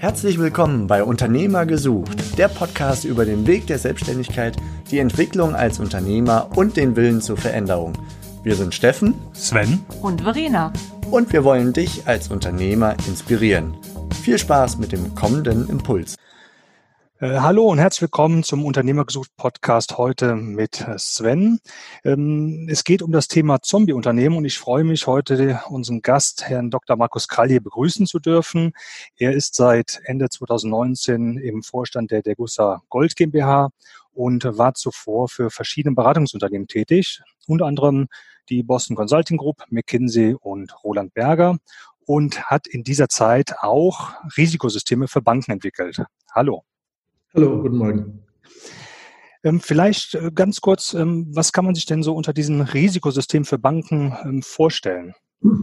Herzlich willkommen bei Unternehmer gesucht, der Podcast über den Weg der Selbstständigkeit, die Entwicklung als Unternehmer und den Willen zur Veränderung. Wir sind Steffen, Sven und Verena. Und wir wollen dich als Unternehmer inspirieren. Viel Spaß mit dem kommenden Impuls. Äh, hallo und herzlich willkommen zum Unternehmergesucht Podcast heute mit Sven. Ähm, es geht um das Thema Zombie-Unternehmen und ich freue mich heute unseren Gast, Herrn Dr. Markus hier begrüßen zu dürfen. Er ist seit Ende 2019 im Vorstand der Degussa Gold GmbH und war zuvor für verschiedene Beratungsunternehmen tätig, unter anderem die Boston Consulting Group, McKinsey und Roland Berger und hat in dieser Zeit auch Risikosysteme für Banken entwickelt. Hallo. Hallo, guten Morgen. Ähm, vielleicht äh, ganz kurz, ähm, was kann man sich denn so unter diesem Risikosystem für Banken ähm, vorstellen?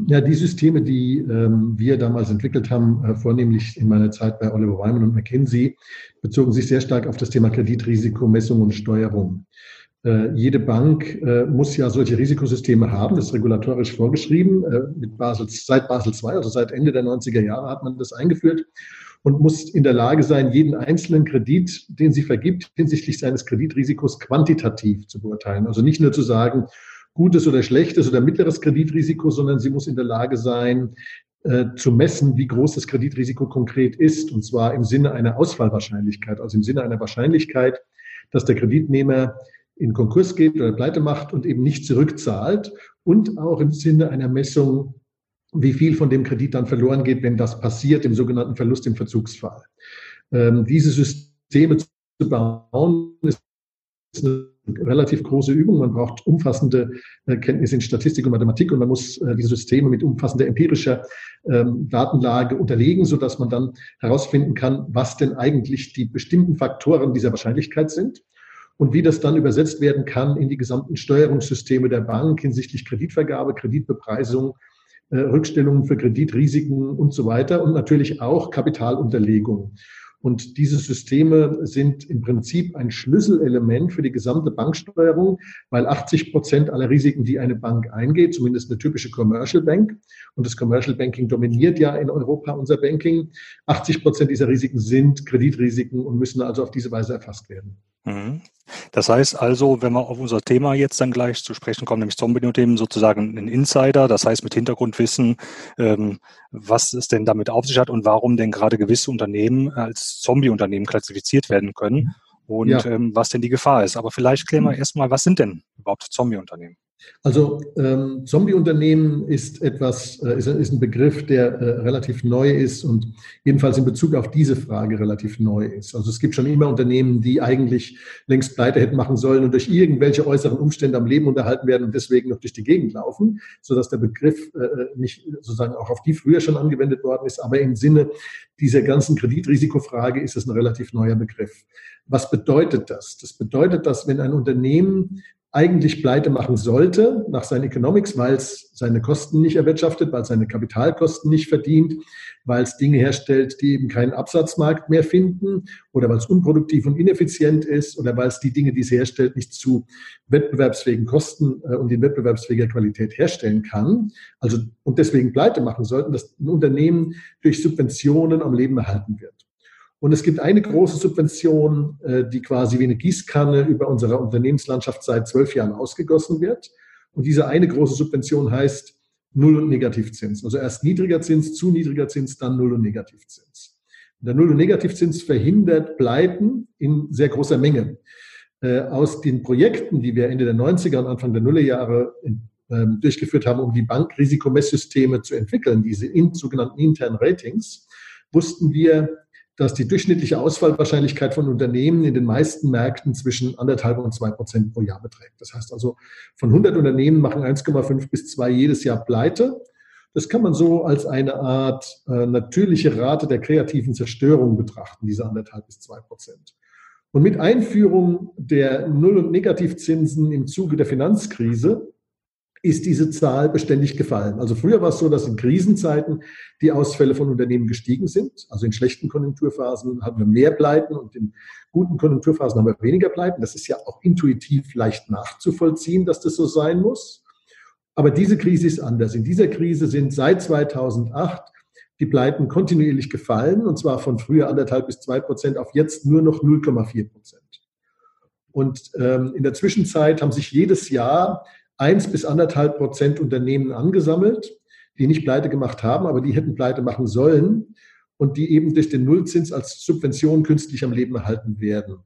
Ja, die Systeme, die ähm, wir damals entwickelt haben, äh, vornehmlich in meiner Zeit bei Oliver Wyman und McKinsey, bezogen sich sehr stark auf das Thema Kreditrisiko, Messung und Steuerung. Äh, jede Bank äh, muss ja solche Risikosysteme haben, das ist regulatorisch vorgeschrieben. Mit Basel, seit Basel II, also seit Ende der 90er Jahre hat man das eingeführt und muss in der Lage sein, jeden einzelnen Kredit, den sie vergibt, hinsichtlich seines Kreditrisikos quantitativ zu beurteilen. Also nicht nur zu sagen, gutes oder schlechtes oder mittleres Kreditrisiko, sondern sie muss in der Lage sein, äh, zu messen, wie groß das Kreditrisiko konkret ist, und zwar im Sinne einer Ausfallwahrscheinlichkeit, also im Sinne einer Wahrscheinlichkeit, dass der Kreditnehmer in Konkurs geht oder pleite macht und eben nicht zurückzahlt und auch im Sinne einer Messung wie viel von dem Kredit dann verloren geht, wenn das passiert, im sogenannten Verlust im Verzugsfall. Ähm, diese Systeme zu bauen, ist eine relativ große Übung. Man braucht umfassende äh, Kenntnisse in Statistik und Mathematik und man muss äh, diese Systeme mit umfassender empirischer ähm, Datenlage unterlegen, so dass man dann herausfinden kann, was denn eigentlich die bestimmten Faktoren dieser Wahrscheinlichkeit sind und wie das dann übersetzt werden kann in die gesamten Steuerungssysteme der Bank hinsichtlich Kreditvergabe, Kreditbepreisung, äh, Rückstellungen für Kreditrisiken und so weiter und natürlich auch Kapitalunterlegung. Und diese Systeme sind im Prinzip ein Schlüsselelement für die gesamte Banksteuerung, weil 80 Prozent aller Risiken, die eine Bank eingeht, zumindest eine typische Commercial Bank, und das Commercial Banking dominiert ja in Europa unser Banking, 80 Prozent dieser Risiken sind Kreditrisiken und müssen also auf diese Weise erfasst werden. Mhm. Das heißt also, wenn wir auf unser Thema jetzt dann gleich zu sprechen kommen, nämlich Zombie-Unternehmen, sozusagen ein Insider, das heißt mit Hintergrundwissen, ähm, was es denn damit auf sich hat und warum denn gerade gewisse Unternehmen als Zombie-Unternehmen klassifiziert werden können und ja. ähm, was denn die Gefahr ist. Aber vielleicht klären wir mhm. erstmal, was sind denn überhaupt Zombie-Unternehmen? Also ähm, Zombie-Unternehmen ist etwas, äh, ist, ist, ein Begriff, der äh, relativ neu ist und jedenfalls in Bezug auf diese Frage relativ neu ist. Also es gibt schon immer Unternehmen, die eigentlich längst pleite hätten machen sollen und durch irgendwelche äußeren Umstände am Leben unterhalten werden und deswegen noch durch die Gegend laufen, sodass der Begriff äh, äh nicht sozusagen auch auf die früher schon angewendet worden ist. Aber im Sinne dieser ganzen Kreditrisikofrage ist es ein relativ neuer Begriff. Was bedeutet das? Das bedeutet, dass wenn ein Unternehmen eigentlich pleite machen sollte nach seinen Economics, weil es seine Kosten nicht erwirtschaftet, weil es seine Kapitalkosten nicht verdient, weil es Dinge herstellt, die eben keinen Absatzmarkt mehr finden oder weil es unproduktiv und ineffizient ist oder weil es die Dinge, die es herstellt, nicht zu wettbewerbsfähigen Kosten äh, und in wettbewerbsfähiger Qualität herstellen kann. Also und deswegen pleite machen sollten, dass ein Unternehmen durch Subventionen am Leben erhalten wird. Und es gibt eine große Subvention, äh, die quasi wie eine Gießkanne über unsere Unternehmenslandschaft seit zwölf Jahren ausgegossen wird. Und diese eine große Subvention heißt Null- und Negativzins. Also erst niedriger Zins, zu niedriger Zins, dann Null- und Negativzins. Und der Null- und Negativzins verhindert Pleiten in sehr großer Menge. Äh, aus den Projekten, die wir Ende der 90er und Anfang der Nullerjahre ähm, durchgeführt haben, um die Bankrisikomesssysteme zu entwickeln, diese in, sogenannten internen Ratings, wussten wir, dass die durchschnittliche Ausfallwahrscheinlichkeit von Unternehmen in den meisten Märkten zwischen anderthalb und zwei Prozent pro Jahr beträgt. Das heißt also, von 100 Unternehmen machen 1,5 bis 2 jedes Jahr pleite. Das kann man so als eine Art äh, natürliche Rate der kreativen Zerstörung betrachten, diese anderthalb bis zwei Prozent. Und mit Einführung der Null- und Negativzinsen im Zuge der Finanzkrise ist diese Zahl beständig gefallen. Also früher war es so, dass in Krisenzeiten die Ausfälle von Unternehmen gestiegen sind. Also in schlechten Konjunkturphasen haben wir mehr Pleiten und in guten Konjunkturphasen haben wir weniger Pleiten. Das ist ja auch intuitiv leicht nachzuvollziehen, dass das so sein muss. Aber diese Krise ist anders. In dieser Krise sind seit 2008 die Pleiten kontinuierlich gefallen und zwar von früher anderthalb bis zwei Prozent auf jetzt nur noch 0,4 Prozent. Und ähm, in der Zwischenzeit haben sich jedes Jahr eins bis anderthalb Prozent Unternehmen angesammelt, die nicht pleite gemacht haben, aber die hätten pleite machen sollen und die eben durch den Nullzins als Subvention künstlich am Leben erhalten werden.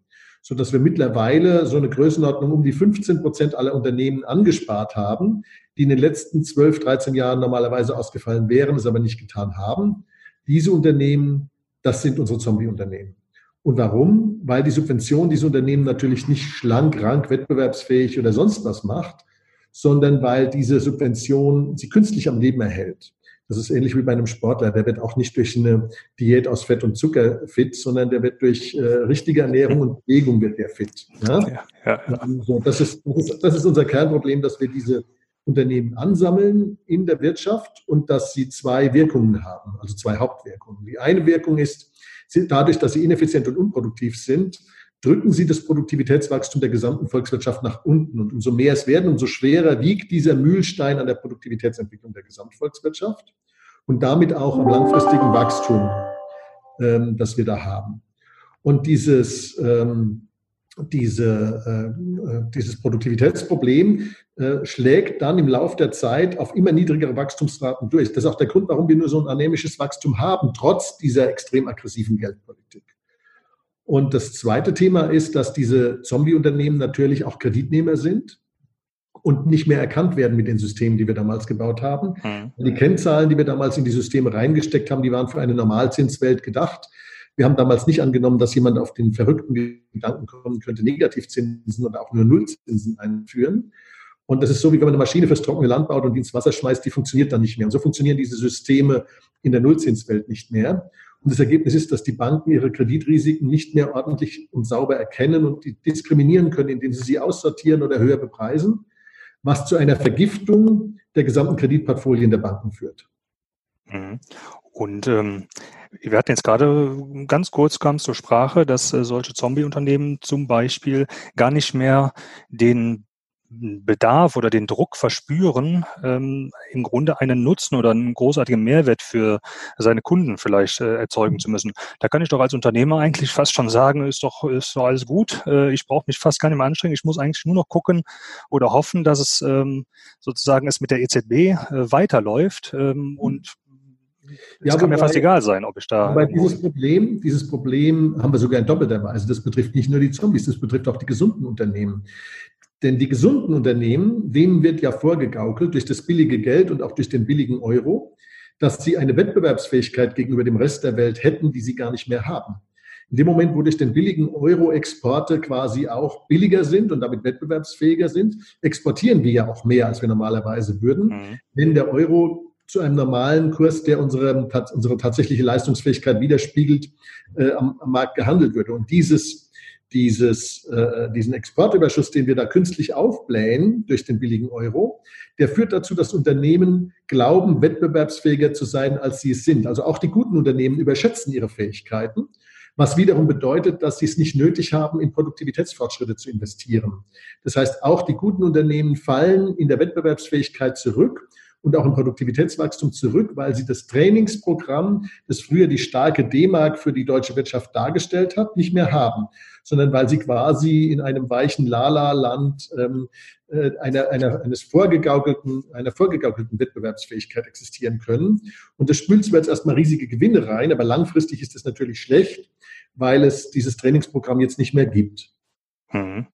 Sodass wir mittlerweile so eine Größenordnung um die 15 Prozent aller Unternehmen angespart haben, die in den letzten 12, 13 Jahren normalerweise ausgefallen wären, es aber nicht getan haben. Diese Unternehmen, das sind unsere Zombie-Unternehmen. Und warum? Weil die Subvention diese Unternehmen natürlich nicht schlank, rank, wettbewerbsfähig oder sonst was macht, sondern weil diese Subvention sie künstlich am Leben erhält. Das ist ähnlich wie bei einem Sportler. Der wird auch nicht durch eine Diät aus Fett und Zucker fit, sondern der wird durch äh, richtige Ernährung und Bewegung wird der fit. Ja? Ja, ja, ja. So, das, ist, das, ist, das ist unser Kernproblem, dass wir diese Unternehmen ansammeln in der Wirtschaft und dass sie zwei Wirkungen haben, also zwei Hauptwirkungen. Die eine Wirkung ist, dadurch, dass sie ineffizient und unproduktiv sind, drücken sie das Produktivitätswachstum der gesamten Volkswirtschaft nach unten. Und umso mehr es werden, umso schwerer wiegt dieser Mühlstein an der Produktivitätsentwicklung der Gesamtvolkswirtschaft und damit auch am langfristigen Wachstum, ähm, das wir da haben. Und dieses, ähm, diese, äh, äh, dieses Produktivitätsproblem äh, schlägt dann im Laufe der Zeit auf immer niedrigere Wachstumsraten durch. Das ist auch der Grund, warum wir nur so ein anämisches Wachstum haben, trotz dieser extrem aggressiven Geldpolitik. Und das zweite Thema ist, dass diese Zombie-Unternehmen natürlich auch Kreditnehmer sind und nicht mehr erkannt werden mit den Systemen, die wir damals gebaut haben. Mhm. Die Kennzahlen, die wir damals in die Systeme reingesteckt haben, die waren für eine Normalzinswelt gedacht. Wir haben damals nicht angenommen, dass jemand auf den verrückten Gedanken kommen könnte, Negativzinsen oder auch nur Nullzinsen einführen. Und das ist so, wie wenn man eine Maschine fürs trockene Land baut und die ins Wasser schmeißt, die funktioniert dann nicht mehr. Und so funktionieren diese Systeme in der Nullzinswelt nicht mehr. Und das Ergebnis ist, dass die Banken ihre Kreditrisiken nicht mehr ordentlich und sauber erkennen und die diskriminieren können, indem sie sie aussortieren oder höher bepreisen, was zu einer Vergiftung der gesamten Kreditportfolien der Banken führt. Mhm. Und ähm, wir hatten jetzt gerade ganz kurz kam zur Sprache, dass äh, solche Zombie-Unternehmen zum Beispiel gar nicht mehr den Bedarf oder den Druck verspüren, ähm, im Grunde einen Nutzen oder einen großartigen Mehrwert für seine Kunden vielleicht äh, erzeugen zu müssen. Da kann ich doch als Unternehmer eigentlich fast schon sagen, ist doch, ist doch alles gut. Äh, ich brauche mich fast gar nicht mehr anstrengen. Ich muss eigentlich nur noch gucken oder hoffen, dass es ähm, sozusagen es mit der EZB äh, weiterläuft ähm, und es ja, kann mir fast egal sein, ob ich da. Aber dieses Problem, dieses Problem haben wir sogar in doppelter Weise. Das betrifft nicht nur die Zombies, das betrifft auch die gesunden Unternehmen. Denn die gesunden Unternehmen, denen wird ja vorgegaukelt durch das billige Geld und auch durch den billigen Euro, dass sie eine Wettbewerbsfähigkeit gegenüber dem Rest der Welt hätten, die sie gar nicht mehr haben. In dem Moment, wo durch den billigen Euro Exporte quasi auch billiger sind und damit wettbewerbsfähiger sind, exportieren wir ja auch mehr, als wir normalerweise würden. Mhm. Wenn der Euro zu einem normalen Kurs, der unsere, unsere tatsächliche Leistungsfähigkeit widerspiegelt, äh, am, am Markt gehandelt würde. Und dieses dieses, äh, diesen Exportüberschuss, den wir da künstlich aufblähen durch den billigen Euro, der führt dazu, dass Unternehmen glauben, wettbewerbsfähiger zu sein, als sie es sind. Also auch die guten Unternehmen überschätzen ihre Fähigkeiten, was wiederum bedeutet, dass sie es nicht nötig haben, in Produktivitätsfortschritte zu investieren. Das heißt, auch die guten Unternehmen fallen in der Wettbewerbsfähigkeit zurück und auch im Produktivitätswachstum zurück, weil sie das Trainingsprogramm, das früher die starke D-Mark für die deutsche Wirtschaft dargestellt hat, nicht mehr haben, sondern weil sie quasi in einem weichen Lala-Land ähm, äh, einer, einer, eines vorgegaukelten, einer vorgegaukelten Wettbewerbsfähigkeit existieren können. Und das spült zwar jetzt erstmal riesige Gewinne rein, aber langfristig ist das natürlich schlecht, weil es dieses Trainingsprogramm jetzt nicht mehr gibt. Mhm.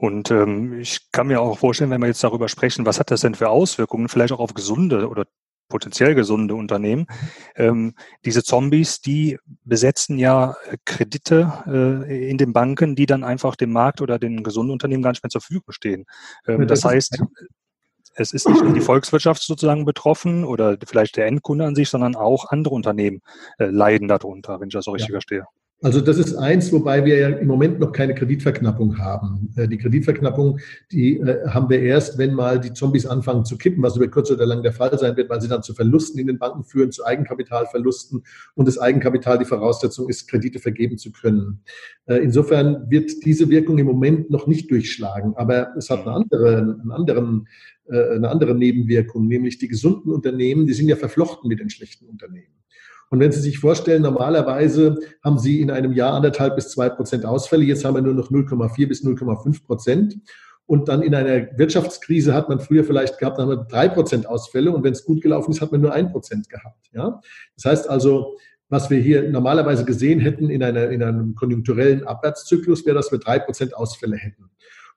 Und ähm, ich kann mir auch vorstellen, wenn wir jetzt darüber sprechen, was hat das denn für Auswirkungen, vielleicht auch auf gesunde oder potenziell gesunde Unternehmen. Ähm, diese Zombies, die besetzen ja Kredite äh, in den Banken, die dann einfach dem Markt oder den gesunden Unternehmen gar nicht mehr zur Verfügung stehen. Ähm, das heißt, es ist nicht nur die Volkswirtschaft sozusagen betroffen oder vielleicht der Endkunde an sich, sondern auch andere Unternehmen äh, leiden darunter, wenn ich das so richtig ja. verstehe. Also das ist eins, wobei wir ja im Moment noch keine Kreditverknappung haben. Äh, die Kreditverknappung, die äh, haben wir erst, wenn mal die Zombies anfangen zu kippen, was über kurz oder lang der Fall sein wird, weil sie dann zu Verlusten in den Banken führen, zu Eigenkapitalverlusten und das Eigenkapital die Voraussetzung ist, Kredite vergeben zu können. Äh, insofern wird diese Wirkung im Moment noch nicht durchschlagen, aber es hat eine andere, einen anderen, eine andere Nebenwirkung, nämlich die gesunden Unternehmen, die sind ja verflochten mit den schlechten Unternehmen. Und wenn Sie sich vorstellen, normalerweise haben Sie in einem Jahr anderthalb bis zwei Prozent Ausfälle. Jetzt haben wir nur noch 0,4 bis 0,5 Prozent. Und dann in einer Wirtschaftskrise hat man früher vielleicht gehabt, dann haben wir drei Prozent Ausfälle. Und wenn es gut gelaufen ist, hat man nur ein Prozent gehabt. Ja? Das heißt also, was wir hier normalerweise gesehen hätten in, einer, in einem konjunkturellen Abwärtszyklus, wäre, dass wir drei Prozent Ausfälle hätten.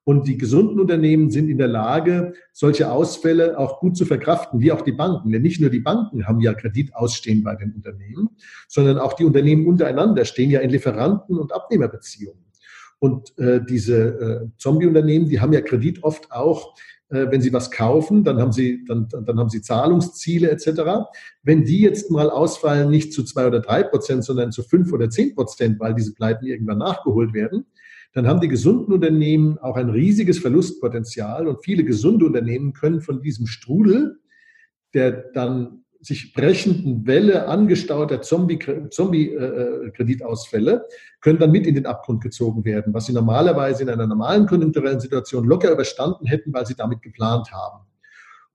Und die gesunden Unternehmen sind in der Lage, solche Ausfälle auch gut zu verkraften, wie auch die Banken. Denn nicht nur die Banken haben ja Kredit ausstehen bei den Unternehmen, sondern auch die Unternehmen untereinander stehen ja in Lieferanten- und Abnehmerbeziehungen. Und äh, diese äh, Zombie-Unternehmen, die haben ja Kredit oft auch, äh, wenn sie was kaufen, dann haben sie, dann, dann haben sie Zahlungsziele etc. Wenn die jetzt mal ausfallen, nicht zu zwei oder drei Prozent, sondern zu fünf oder zehn Prozent, weil diese Pleiten irgendwann nachgeholt werden, dann haben die gesunden Unternehmen auch ein riesiges Verlustpotenzial und viele gesunde Unternehmen können von diesem Strudel, der dann sich brechenden Welle angestauter Zombie-Kreditausfälle, Zombie, äh, können dann mit in den Abgrund gezogen werden, was sie normalerweise in einer normalen konjunkturellen Situation locker überstanden hätten, weil sie damit geplant haben.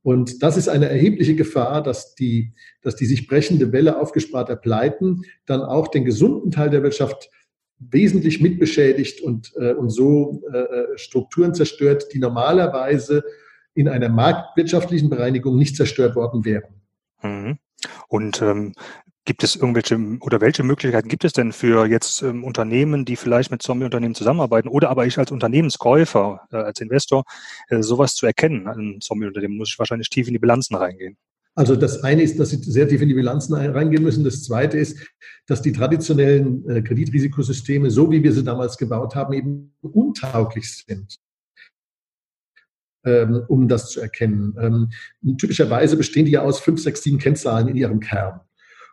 Und das ist eine erhebliche Gefahr, dass die, dass die sich brechende Welle aufgesparter Pleiten dann auch den gesunden Teil der Wirtschaft wesentlich mitbeschädigt und, äh, und so äh, äh, Strukturen zerstört, die normalerweise in einer marktwirtschaftlichen Bereinigung nicht zerstört worden wären. Mhm. Und ähm, gibt es irgendwelche oder welche Möglichkeiten gibt es denn für jetzt ähm, Unternehmen, die vielleicht mit Zombie-Unternehmen zusammenarbeiten oder aber ich als Unternehmenskäufer, äh, als Investor, äh, sowas zu erkennen an Zombie-Unternehmen? Muss ich wahrscheinlich tief in die Bilanzen reingehen. Also das eine ist, dass Sie sehr tief in die Bilanzen reingehen müssen. Das zweite ist, dass die traditionellen äh, Kreditrisikosysteme, so wie wir sie damals gebaut haben, eben untauglich sind ähm, um das zu erkennen. Ähm, typischerweise bestehen die ja aus fünf, sechs, sieben Kennzahlen in ihrem Kern.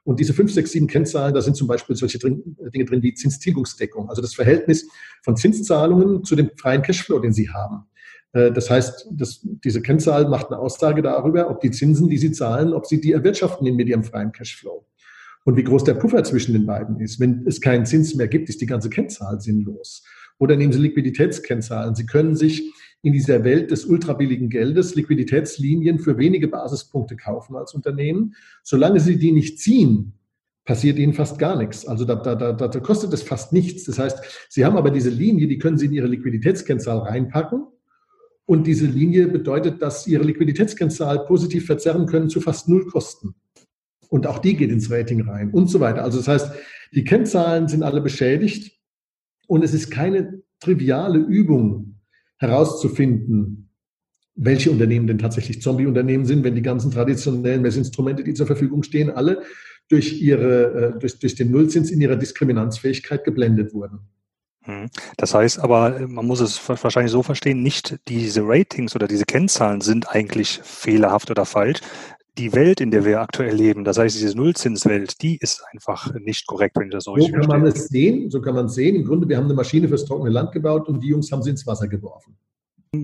Und diese fünf, sechs, sieben Kennzahlen, da sind zum Beispiel solche drin, Dinge drin wie Zinstilgungsdeckung, also das Verhältnis von Zinszahlungen zu dem freien Cashflow, den sie haben. Äh, das heißt, das, diese Kennzahl macht eine Aussage darüber, ob die Zinsen, die Sie zahlen, ob Sie die erwirtschaften mit Ihrem freien Cashflow. Und wie groß der Puffer zwischen den beiden ist. Wenn es keinen Zins mehr gibt, ist die ganze Kennzahl sinnlos. Oder nehmen Sie Liquiditätskennzahlen. Sie können sich in dieser Welt des ultrabilligen Geldes Liquiditätslinien für wenige Basispunkte kaufen als Unternehmen. Solange Sie die nicht ziehen, passiert ihnen fast gar nichts. Also da, da, da, da kostet es fast nichts. Das heißt, sie haben aber diese Linie, die können sie in ihre Liquiditätskennzahl reinpacken und diese Linie bedeutet, dass Ihre Liquiditätskennzahl positiv verzerren können zu fast null Kosten. Und auch die geht ins Rating rein und so weiter. Also das heißt, die Kennzahlen sind alle beschädigt und es ist keine triviale Übung herauszufinden, welche Unternehmen denn tatsächlich Zombie-Unternehmen sind, wenn die ganzen traditionellen Messinstrumente, die zur Verfügung stehen, alle durch, ihre, äh, durch, durch den Nullzins in ihrer Diskriminanzfähigkeit geblendet wurden. Hm. Das heißt aber, man muss es wahrscheinlich so verstehen, nicht diese Ratings oder diese Kennzahlen sind eigentlich fehlerhaft oder falsch. Die Welt, in der wir aktuell leben, das heißt diese Nullzinswelt, die ist einfach nicht korrekt, wenn ich das so richtig verstehe. So kann man es sehen, so kann man es sehen. Im Grunde, wir haben eine Maschine fürs trockene Land gebaut und die Jungs haben sie ins Wasser geworfen.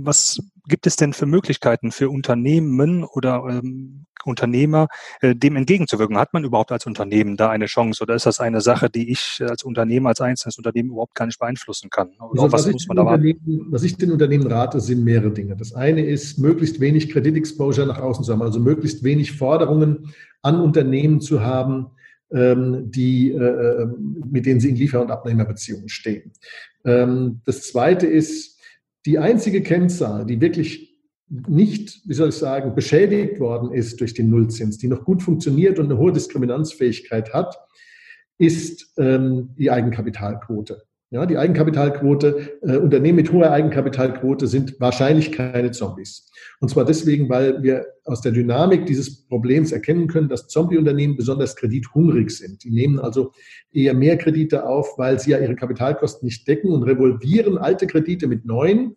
Was gibt es denn für Möglichkeiten für Unternehmen oder ähm, Unternehmer, äh, dem entgegenzuwirken? Hat man überhaupt als Unternehmen da eine Chance oder ist das eine Sache, die ich als Unternehmer, als einzelnes Unternehmen überhaupt gar nicht beeinflussen kann? Oder also, was, was muss man da warten? Was ich den Unternehmen rate, sind mehrere Dinge. Das eine ist, möglichst wenig Kreditexposure nach außen zu haben, also möglichst wenig Forderungen an Unternehmen zu haben, ähm, die, äh, äh, mit denen sie in Liefer- und Abnehmerbeziehungen stehen. Ähm, das zweite ist, die einzige Kennzahl, die wirklich nicht, wie soll ich sagen, beschädigt worden ist durch den Nullzins, die noch gut funktioniert und eine hohe Diskriminanzfähigkeit hat, ist ähm, die Eigenkapitalquote. Ja, die Eigenkapitalquote, äh, Unternehmen mit hoher Eigenkapitalquote sind wahrscheinlich keine Zombies. Und zwar deswegen, weil wir aus der Dynamik dieses Problems erkennen können, dass Zombie-Unternehmen besonders kredithungrig sind. Die nehmen also eher mehr Kredite auf, weil sie ja ihre Kapitalkosten nicht decken und revolvieren alte Kredite mit neuen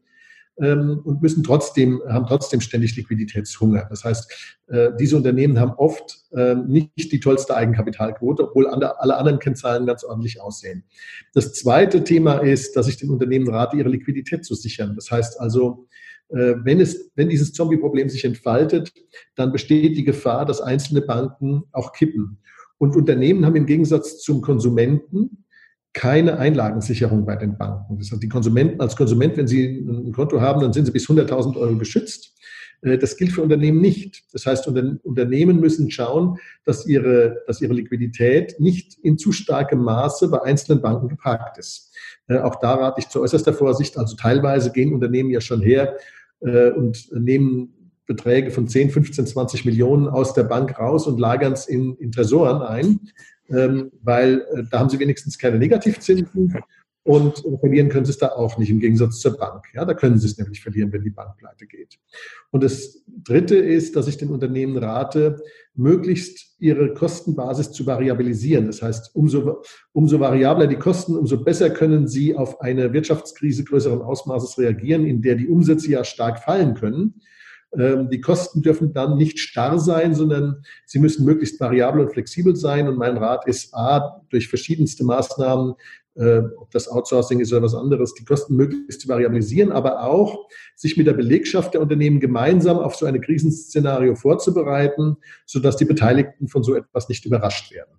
ähm, und müssen trotzdem, haben trotzdem ständig Liquiditätshunger. Das heißt, äh, diese Unternehmen haben oft äh, nicht die tollste Eigenkapitalquote, obwohl alle anderen Kennzahlen ganz ordentlich aussehen. Das zweite Thema ist, dass ich den Unternehmen rate, ihre Liquidität zu sichern. Das heißt also, äh, wenn, es, wenn dieses Zombie-Problem sich entfaltet, dann besteht die Gefahr, dass einzelne Banken auch kippen. Und Unternehmen haben im Gegensatz zum Konsumenten keine Einlagensicherung bei den Banken. Das heißt, die Konsumenten, als Konsument, wenn Sie ein Konto haben, dann sind Sie bis 100.000 Euro geschützt. Äh, das gilt für Unternehmen nicht. Das heißt, Unternehmen müssen schauen, dass ihre, dass ihre Liquidität nicht in zu starkem Maße bei einzelnen Banken geparkt ist. Äh, auch da rate ich zu äußerster Vorsicht. Also teilweise gehen Unternehmen ja schon her äh, und nehmen Beträge von 10, 15, 20 Millionen aus der Bank raus und lagern es in, in Tresoren ein, ähm, weil da haben sie wenigstens keine Negativzinsen und verlieren können sie es da auch nicht, im Gegensatz zur Bank. Ja, da können sie es nämlich verlieren, wenn die Bank pleite geht. Und das Dritte ist, dass ich den Unternehmen rate, möglichst ihre Kostenbasis zu variabilisieren. Das heißt, umso, umso variabler die Kosten, umso besser können sie auf eine Wirtschaftskrise größeren Ausmaßes reagieren, in der die Umsätze ja stark fallen können. Ähm, die Kosten dürfen dann nicht starr sein, sondern sie müssen möglichst variabel und flexibel sein. Und mein Rat ist, A, durch verschiedenste Maßnahmen äh, ob das Outsourcing ist oder was anderes, die Kosten möglichst zu variabilisieren, aber auch sich mit der Belegschaft der Unternehmen gemeinsam auf so ein Krisenszenario vorzubereiten, sodass die Beteiligten von so etwas nicht überrascht werden.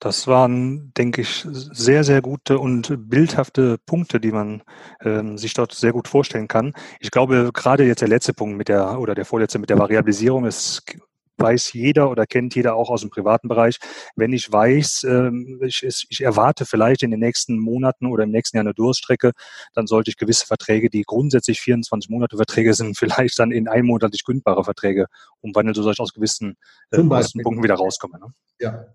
Das waren, denke ich, sehr, sehr gute und bildhafte Punkte, die man ähm, sich dort sehr gut vorstellen kann. Ich glaube, gerade jetzt der letzte Punkt mit der oder der vorletzte mit der Variabilisierung ist weiß jeder oder kennt jeder auch aus dem privaten Bereich. Wenn ich weiß, ähm, ich, ich erwarte vielleicht in den nächsten Monaten oder im nächsten Jahr eine Durststrecke, dann sollte ich gewisse Verträge, die grundsätzlich 24 Monate Verträge sind, vielleicht dann in einmonatlich kündbare Verträge umwandeln, sodass ich aus gewissen äh, Kostenpunkten wieder rauskomme. Ne? Ja.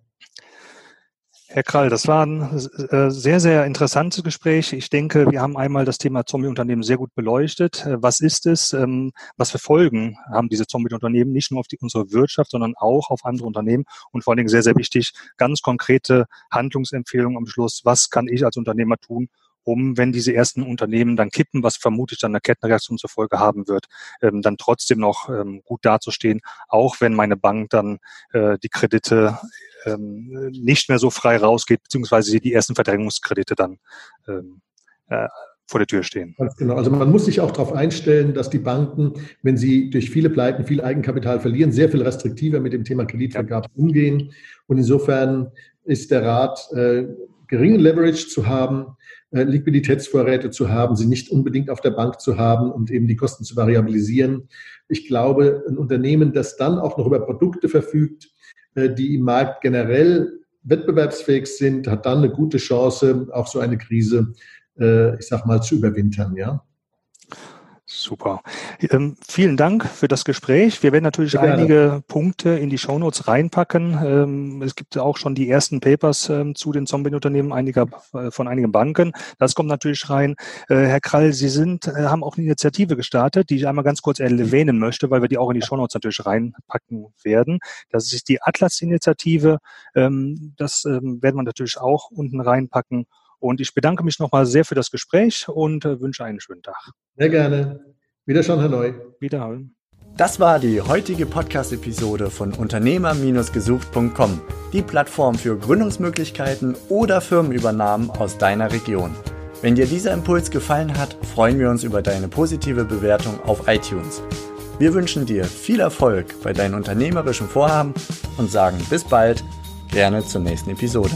Herr Krall, das war ein äh, sehr, sehr interessantes Gespräch. Ich denke, wir haben einmal das Thema Zombie-Unternehmen sehr gut beleuchtet. Äh, was ist es? Ähm, was für Folgen haben diese Zombie-Unternehmen nicht nur auf die, unsere Wirtschaft, sondern auch auf andere Unternehmen? Und vor allen Dingen sehr, sehr wichtig, ganz konkrete Handlungsempfehlungen am Schluss. Was kann ich als Unternehmer tun, um, wenn diese ersten Unternehmen dann kippen, was vermutlich dann eine Kettenreaktion zur Folge haben wird, ähm, dann trotzdem noch ähm, gut dazustehen, auch wenn meine Bank dann äh, die Kredite ähm, nicht mehr so frei rausgeht, beziehungsweise die ersten Verdrängungskredite dann ähm, äh, vor der Tür stehen. Ganz genau. Also man muss sich auch darauf einstellen, dass die Banken, wenn sie durch viele Pleiten viel Eigenkapital verlieren, sehr viel restriktiver mit dem Thema Kreditvergabe ja. umgehen. Und insofern ist der Rat, äh, geringen Leverage zu haben, Liquiditätsvorräte zu haben, sie nicht unbedingt auf der Bank zu haben und eben die Kosten zu variabilisieren. Ich glaube, ein Unternehmen, das dann auch noch über Produkte verfügt, äh, die im Markt generell wettbewerbsfähig sind, hat dann eine gute Chance, auch so eine Krise, äh, ich sag mal, zu überwintern, ja. Super. Ähm, vielen Dank für das Gespräch. Wir werden natürlich Gerne. einige Punkte in die Shownotes reinpacken. Ähm, es gibt auch schon die ersten Papers ähm, zu den Zombie-Unternehmen einiger, äh, von einigen Banken. Das kommt natürlich rein. Äh, Herr Krall, Sie sind, äh, haben auch eine Initiative gestartet, die ich einmal ganz kurz erwähnen möchte, weil wir die auch in die Shownotes natürlich reinpacken werden. Das ist die Atlas-Initiative. Ähm, das ähm, werden wir natürlich auch unten reinpacken. Und ich bedanke mich nochmal sehr für das Gespräch und äh, wünsche einen schönen Tag. Sehr gerne. Wiederschauen, Herr Neu. Wiederholen. Das war die heutige Podcast-Episode von Unternehmer-gesucht.com, die Plattform für Gründungsmöglichkeiten oder Firmenübernahmen aus deiner Region. Wenn dir dieser Impuls gefallen hat, freuen wir uns über deine positive Bewertung auf iTunes. Wir wünschen dir viel Erfolg bei deinen unternehmerischen Vorhaben und sagen bis bald, gerne zur nächsten Episode.